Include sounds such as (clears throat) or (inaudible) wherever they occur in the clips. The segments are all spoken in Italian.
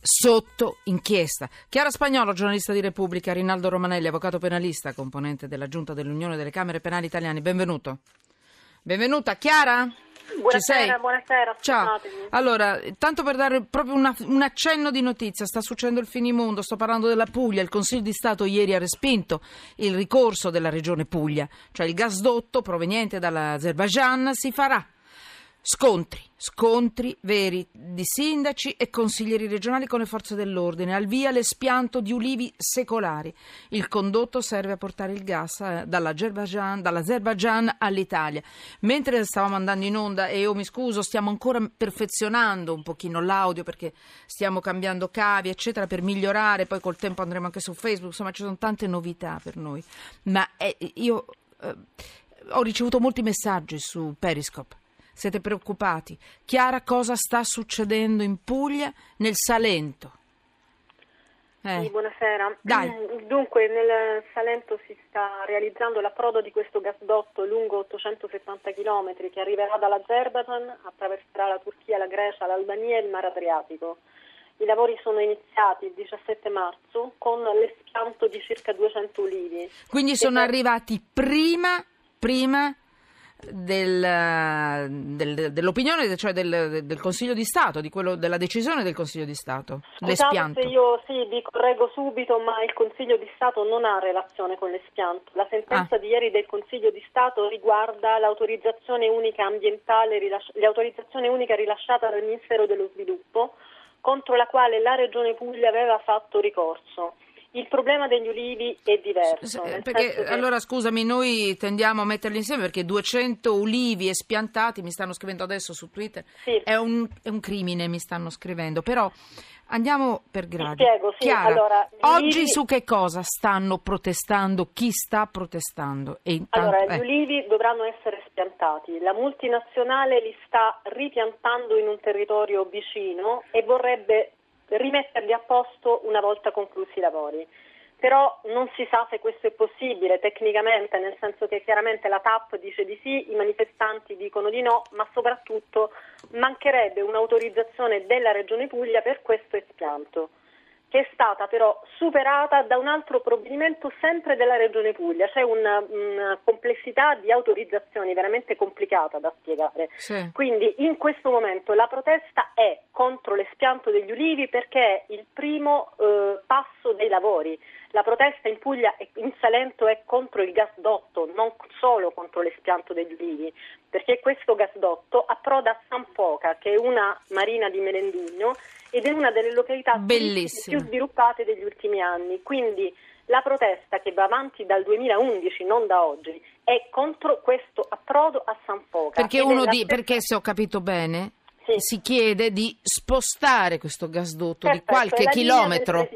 sotto inchiesta. Chiara Spagnolo, giornalista di Repubblica, Rinaldo Romanelli, avvocato penalista, componente della Giunta dell'Unione delle Camere Penali Italiane. Benvenuto. Benvenuta, Chiara? Buonasera, buonasera. Ciao. Allora, tanto per dare proprio una, un accenno di notizia, sta succedendo il finimondo, sto parlando della Puglia, il Consiglio di Stato ieri ha respinto il ricorso della Regione Puglia, cioè il gasdotto proveniente dall'Azerbaijan si farà Scontri, scontri veri di sindaci e consiglieri regionali con le forze dell'ordine, al via l'espianto di ulivi secolari. Il condotto serve a portare il gas eh, dall'Azerbaijan, all'Italia. Mentre stavamo andando in onda, e io mi scuso, stiamo ancora perfezionando un pochino l'audio perché stiamo cambiando cavi, eccetera, per migliorare, poi col tempo andremo anche su Facebook, insomma ci sono tante novità per noi. Ma eh, io eh, ho ricevuto molti messaggi su Periscope siete preoccupati. Chiara, cosa sta succedendo in Puglia, nel Salento? Eh. Sì, buonasera. Dai. (clears throat) Dunque, nel Salento si sta realizzando l'approdo di questo gasdotto lungo 870 km che arriverà dall'Azerbaijan, attraverserà la Turchia, la Grecia, l'Albania e il Mar Adriatico. I lavori sono iniziati il 17 marzo con l'espianto di circa 200 ulivi. Quindi sono per... arrivati prima, prima del, del, dell'opinione, cioè del, del, Consiglio di Stato, di quello, della decisione del Consiglio di Stato. Se io sì, vi correggo subito, ma il Consiglio di Stato non ha relazione con l'espianto. La sentenza ah. di ieri del Consiglio di Stato riguarda l'autorizzazione unica ambientale, l'autorizzazione unica rilasciata dal Ministero dello Sviluppo, contro la quale la Regione Puglia aveva fatto ricorso. Il problema degli ulivi è diverso. Perché, che... Allora scusami, noi tendiamo a metterli insieme perché 200 ulivi espiantati, mi stanno scrivendo adesso su Twitter, sì. è, un, è, un, crimine, mi stanno scrivendo. Però andiamo per gradi. Spiego, sì. Chiara, allora, oggi ulivi... su che cosa stanno protestando? Chi sta protestando? Intanto, allora, eh. gli ulivi dovranno essere espiantati. La multinazionale li sta ripiantando in un territorio vicino e vorrebbe rimetterli a posto una volta conclusi i lavori. Però non si sa se questo è possibile tecnicamente, nel senso che chiaramente la TAP dice di sì, i manifestanti dicono di no, ma soprattutto mancherebbe un'autorizzazione della Regione Puglia per questo espianto che è stata però superata da un altro provvedimento sempre della Regione Puglia. C'è una, una complessità di autorizzazioni veramente complicata da spiegare. Sì. Quindi in questo momento la protesta è contro l'espianto degli ulivi perché è il primo eh, passo dei lavori. La protesta in Puglia e in Salento è contro il gasdotto, non solo contro l'espianto degli ulivi, perché questo gasdotto approda a San Foca, che è una marina di Melendugno, ed è una delle località più sviluppate degli ultimi anni. Quindi la protesta che va avanti dal 2011, non da oggi, è contro questo approdo a San Foca. Perché, uno di, perché se ho capito bene, sì. si chiede di spostare questo gasdotto Perfetto, di qualche chilometro.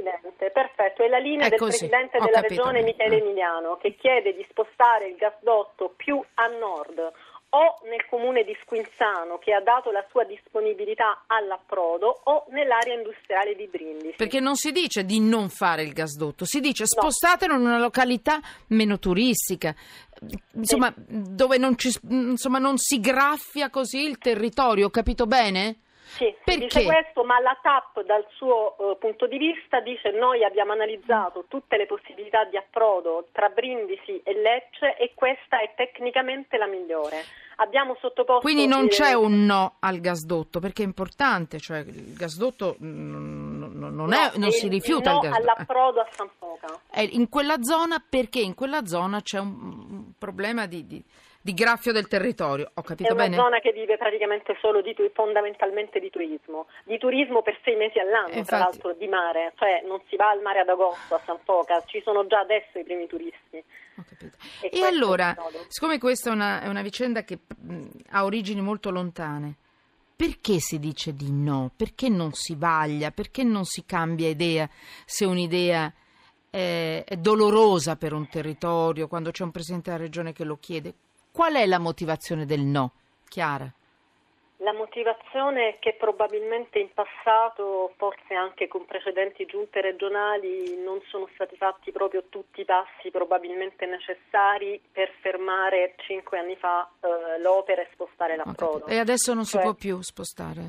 Perfetto, è la linea è del così. Presidente della Regione Michele Emiliano che chiede di spostare il gasdotto più a nord o nel comune di Squinzano che ha dato la sua disponibilità all'approdo o nell'area industriale di Brindisi. Perché non si dice di non fare il gasdotto, si dice spostatelo no. in una località meno turistica, insomma, sì. dove non, ci, insomma, non si graffia così il territorio, ho capito bene? Sì, Perché? dice questo, ma la TAP dal suo uh, punto di vista dice noi abbiamo analizzato tutte le possibilità di approdo tra Brindisi e Lecce e questa è tecnicamente la migliore. Abbiamo sottoposto... Quindi non c'è un no al gasdotto, perché è importante, cioè il gasdotto non, non, no, è, non si rifiuta il, no il gasdotto. all'approdo a San Foca. È in quella zona perché in quella zona c'è un problema di, di di graffio del territorio. Ho capito È una bene? zona che vive praticamente solo di, fondamentalmente di turismo, di turismo per sei mesi all'anno, Infatti... tra l'altro di mare, cioè non si va al mare ad agosto a San Foca, ci sono già adesso i primi turisti. Ho capito. E, e allora, siccome questa è una, è una vicenda che mh, ha origini molto lontane, perché si dice di no? Perché non si vaglia? Perché non si cambia idea se un'idea è, è dolorosa per un territorio, quando c'è un presidente della regione che lo chiede? Qual è la motivazione del no, Chiara? La motivazione è che probabilmente in passato, forse anche con precedenti giunte regionali, non sono stati fatti proprio tutti i passi probabilmente necessari per fermare cinque anni fa eh, l'opera e spostare l'approdo. E adesso non cioè, si può più spostare?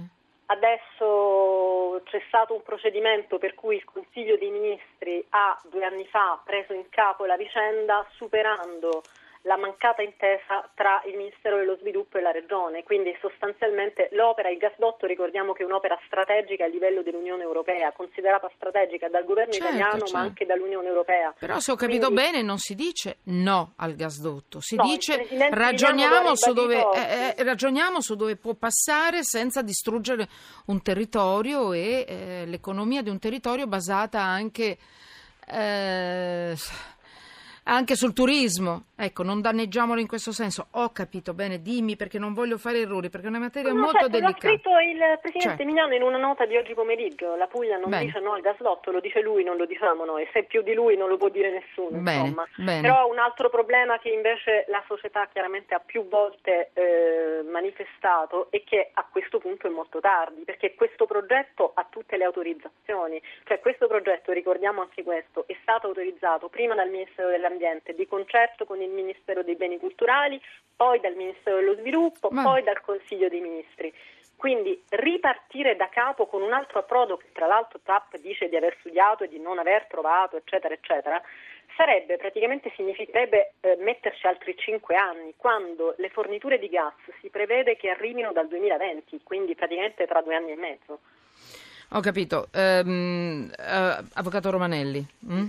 Adesso c'è stato un procedimento per cui il Consiglio dei Ministri ha due anni fa preso in capo la vicenda superando la mancata intesa tra il Ministero dello Sviluppo e la Regione, quindi sostanzialmente l'opera, il gasdotto ricordiamo che è un'opera strategica a livello dell'Unione Europea, considerata strategica dal governo certo, italiano certo. ma anche dall'Unione Europea. Però se ho capito quindi, bene non si dice no al gasdotto, si no, dice ragioniamo su, dove, eh, eh, ragioniamo su, dove, può passare senza distruggere un territorio e eh, l'economia di un territorio basata anche... Eh, anche sul turismo. Ecco, non danneggiamolo in questo senso. Ho capito bene, dimmi perché non voglio fare errori, perché è una materia no, molto certo, delicata. L'ha scritto il Presidente cioè. Milano in una nota di oggi pomeriggio. La Puglia non bene. dice no al gaslotto, lo dice lui, non lo diciamo noi. Se è più di lui non lo può dire nessuno. Bene, bene. Però un altro problema che invece la società chiaramente ha più volte eh, manifestato è che a questo punto è molto tardi, perché questo progetto ha tutte le autorizzazioni. Cioè questo progetto, ricordiamo anche questo, è stato autorizzato prima dal Ministero dell'Ambiente di concerto con il Ministero dei Beni Culturali, poi dal Ministero dello Sviluppo, Ma... poi dal Consiglio dei Ministri. Quindi ripartire da capo con un altro approdo che tra l'altro TAP dice di aver studiato e di non aver trovato, eccetera, eccetera, sarebbe praticamente significherebbe eh, metterci altri cinque anni, quando le forniture di gas si prevede che arrivino dal 2020, quindi praticamente tra due anni e mezzo. Ho capito. Um, uh, Avvocato Romanelli. Mm?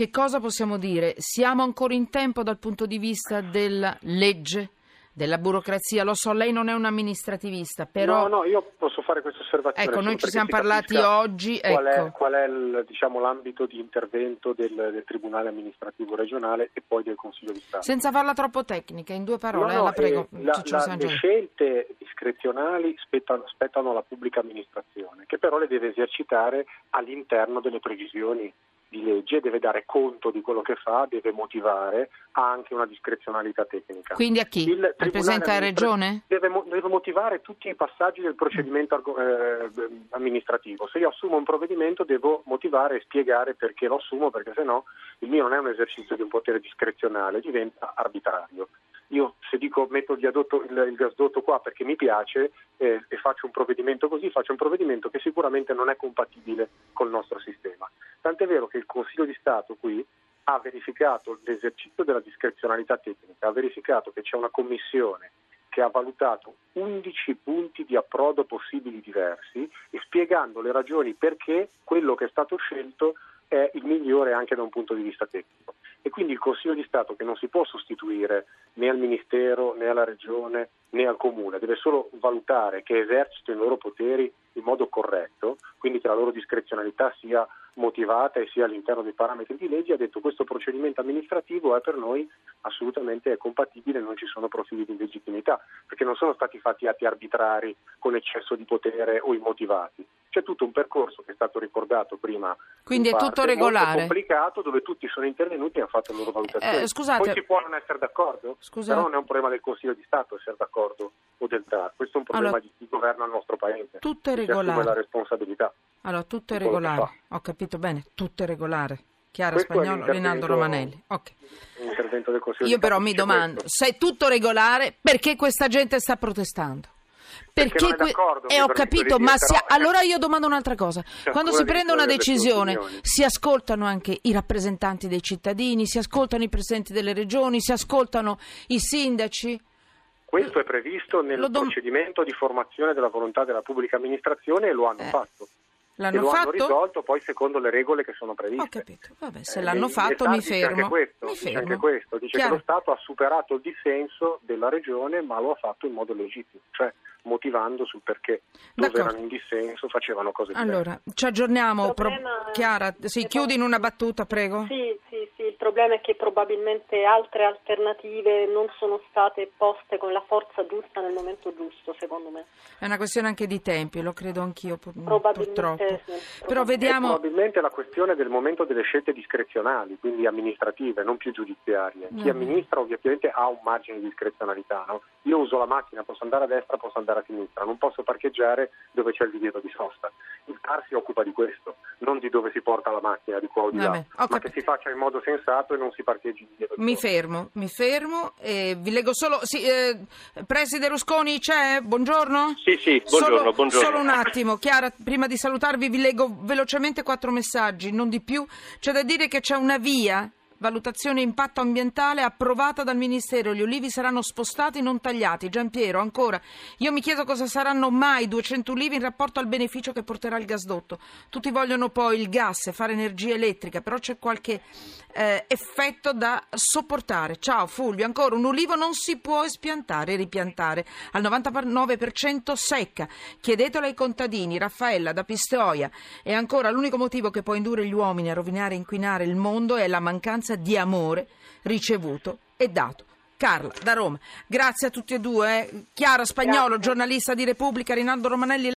Che cosa possiamo dire? Siamo ancora in tempo dal punto di vista della legge? della burocrazia. Lo so, lei non è un amministrativista, però... No, no, io posso fare questa osservazione. Ecco, noi ci siamo parlati oggi. Qual, ecco. è, qual è il, diciamo, l'ambito di intervento del, del, Tribunale amministrativo regionale e poi del Consiglio di Stato? Senza farla troppo tecnica, in due parole, no, no, la prego. Eh, la, la, le scelte discrezionali spettano, spettano alla pubblica amministrazione, che però le deve esercitare all'interno delle previsioni di legge, deve dare conto di quello che fa, deve motivare, ha anche una discrezionalità tecnica. Quindi a chi? Il Rappresenta la Regione? Deve, deve, motivare tutti i passaggi del procedimento eh, amministrativo. Se io assumo un provvedimento devo motivare e spiegare perché lo assumo, perché se no il mio non è un esercizio di un potere discrezionale, diventa arbitrario. Io se dico metto il, viadotto, il, il gasdotto qua perché mi piace eh, e faccio un provvedimento così, faccio un provvedimento che sicuramente non è compatibile col nostro sistema. Tant'è vero che il Consiglio di Stato qui ha verificato l'esercizio della discrezionalità tecnica, ha verificato che c'è una commissione che ha valutato 11 punti di approdo possibili diversi e spiegando le ragioni perché quello che è stato scelto è il migliore anche da un punto di vista tecnico e quindi il Consiglio di Stato che non si può sostituire né al Ministero né alla Regione né al Comune, deve solo valutare che esercitino i loro poteri in modo corretto, quindi che la loro discrezionalità sia motivata e sia all'interno dei parametri di legge, ha detto questo procedimento amministrativo è per noi assolutamente compatibile, non ci sono profili di illegittimità, perché non sono stati fatti atti arbitrari con eccesso di potere o immotivati. C'è tutto un percorso che è stato ricordato prima. Quindi è tutto regolare. complicato dove tutti sono intervenuti e hanno fatto le loro valutazioni. Eh, scusate. Poi si può non essere d'accordo, scusate. però non è un problema del Consiglio di Stato essere d'accordo o del TAR, questo è un problema allora, di chi governa il nostro Paese. Tutto è regolare. la responsabilità. Allora, tutto è regolare. Ho capito bene, tutto è regolare. Chiara Questo Spagnolo, Rinaldo Romanelli. Okay. Io però mi domando, questo. se è tutto regolare, perché questa gente sta protestando? Perché, perché que- eh, ho capito, ma si... allora io domando un'altra cosa. Quando si prende una decisione, si ascoltano anche i rappresentanti dei cittadini, si ascoltano i presidenti delle regioni, si ascoltano i sindaci? Questo è previsto nel dom- procedimento di formazione della volontà della pubblica amministrazione e lo hanno eh. fatto. L'hanno e lo fatto? hanno risolto poi secondo le regole che sono previste. Ho capito, vabbè, se eh, l'hanno fatto mi fermo. Anche questo, mi dice anche questo, dice che lo Stato ha superato il dissenso della regione ma lo ha fatto in modo legittimo, cioè motivando sul perché dove D'accordo. erano in dissenso facevano cose diverse. Allora, ci aggiorniamo. Pro- Chiara, sì, chiudi in una battuta, prego. Sì, sì, sì, il problema è che probabilmente altre alternative non sono state poste con la forza giusta nel momento giusto, secondo me. È una questione anche di tempi, lo credo anch'io purtroppo. Sì, Però vediamo... È probabilmente la questione del momento delle scelte discrezionali, quindi amministrative, non più giudiziarie. Chi mm. amministra ovviamente ha un margine di discrezionalità. No? Io uso la macchina, posso andare a destra, posso andare a sinistra, non posso parcheggiare dove c'è il divieto di sosta. Il TAR si occupa di questo, non di dove si porta la macchina, di qua o di là, ma che si faccia in modo sensato e non si parcheggi indietro. Mi fermo, mi fermo e vi leggo solo... Sì, eh, Preside Rusconi c'è? Buongiorno? Sì, sì, buongiorno, solo, buongiorno. Solo un attimo, Chiara, prima di salutarvi vi leggo velocemente quattro messaggi, non di più. C'è da dire che c'è una via valutazione impatto ambientale approvata dal Ministero. Gli olivi saranno spostati, non tagliati. Giampiero, ancora. Io mi chiedo cosa saranno mai 200 ulivi in rapporto al beneficio che porterà il gasdotto. Tutti vogliono poi il gas e fare energia elettrica, però c'è qualche eh, effetto da sopportare. Ciao Fulvio, ancora un ulivo non si può espiantare e ripiantare. Al 99% secca. Chiedetelo ai contadini. Raffaella da Pistoia. E ancora l'unico motivo che può indurre gli uomini a rovinare e inquinare il mondo è la mancanza di amore ricevuto e dato. Carla da Roma, grazie a tutti e due. Eh. Chiara Spagnolo, Grazie. giornalista di Repubblica, Rinaldo Romanelli.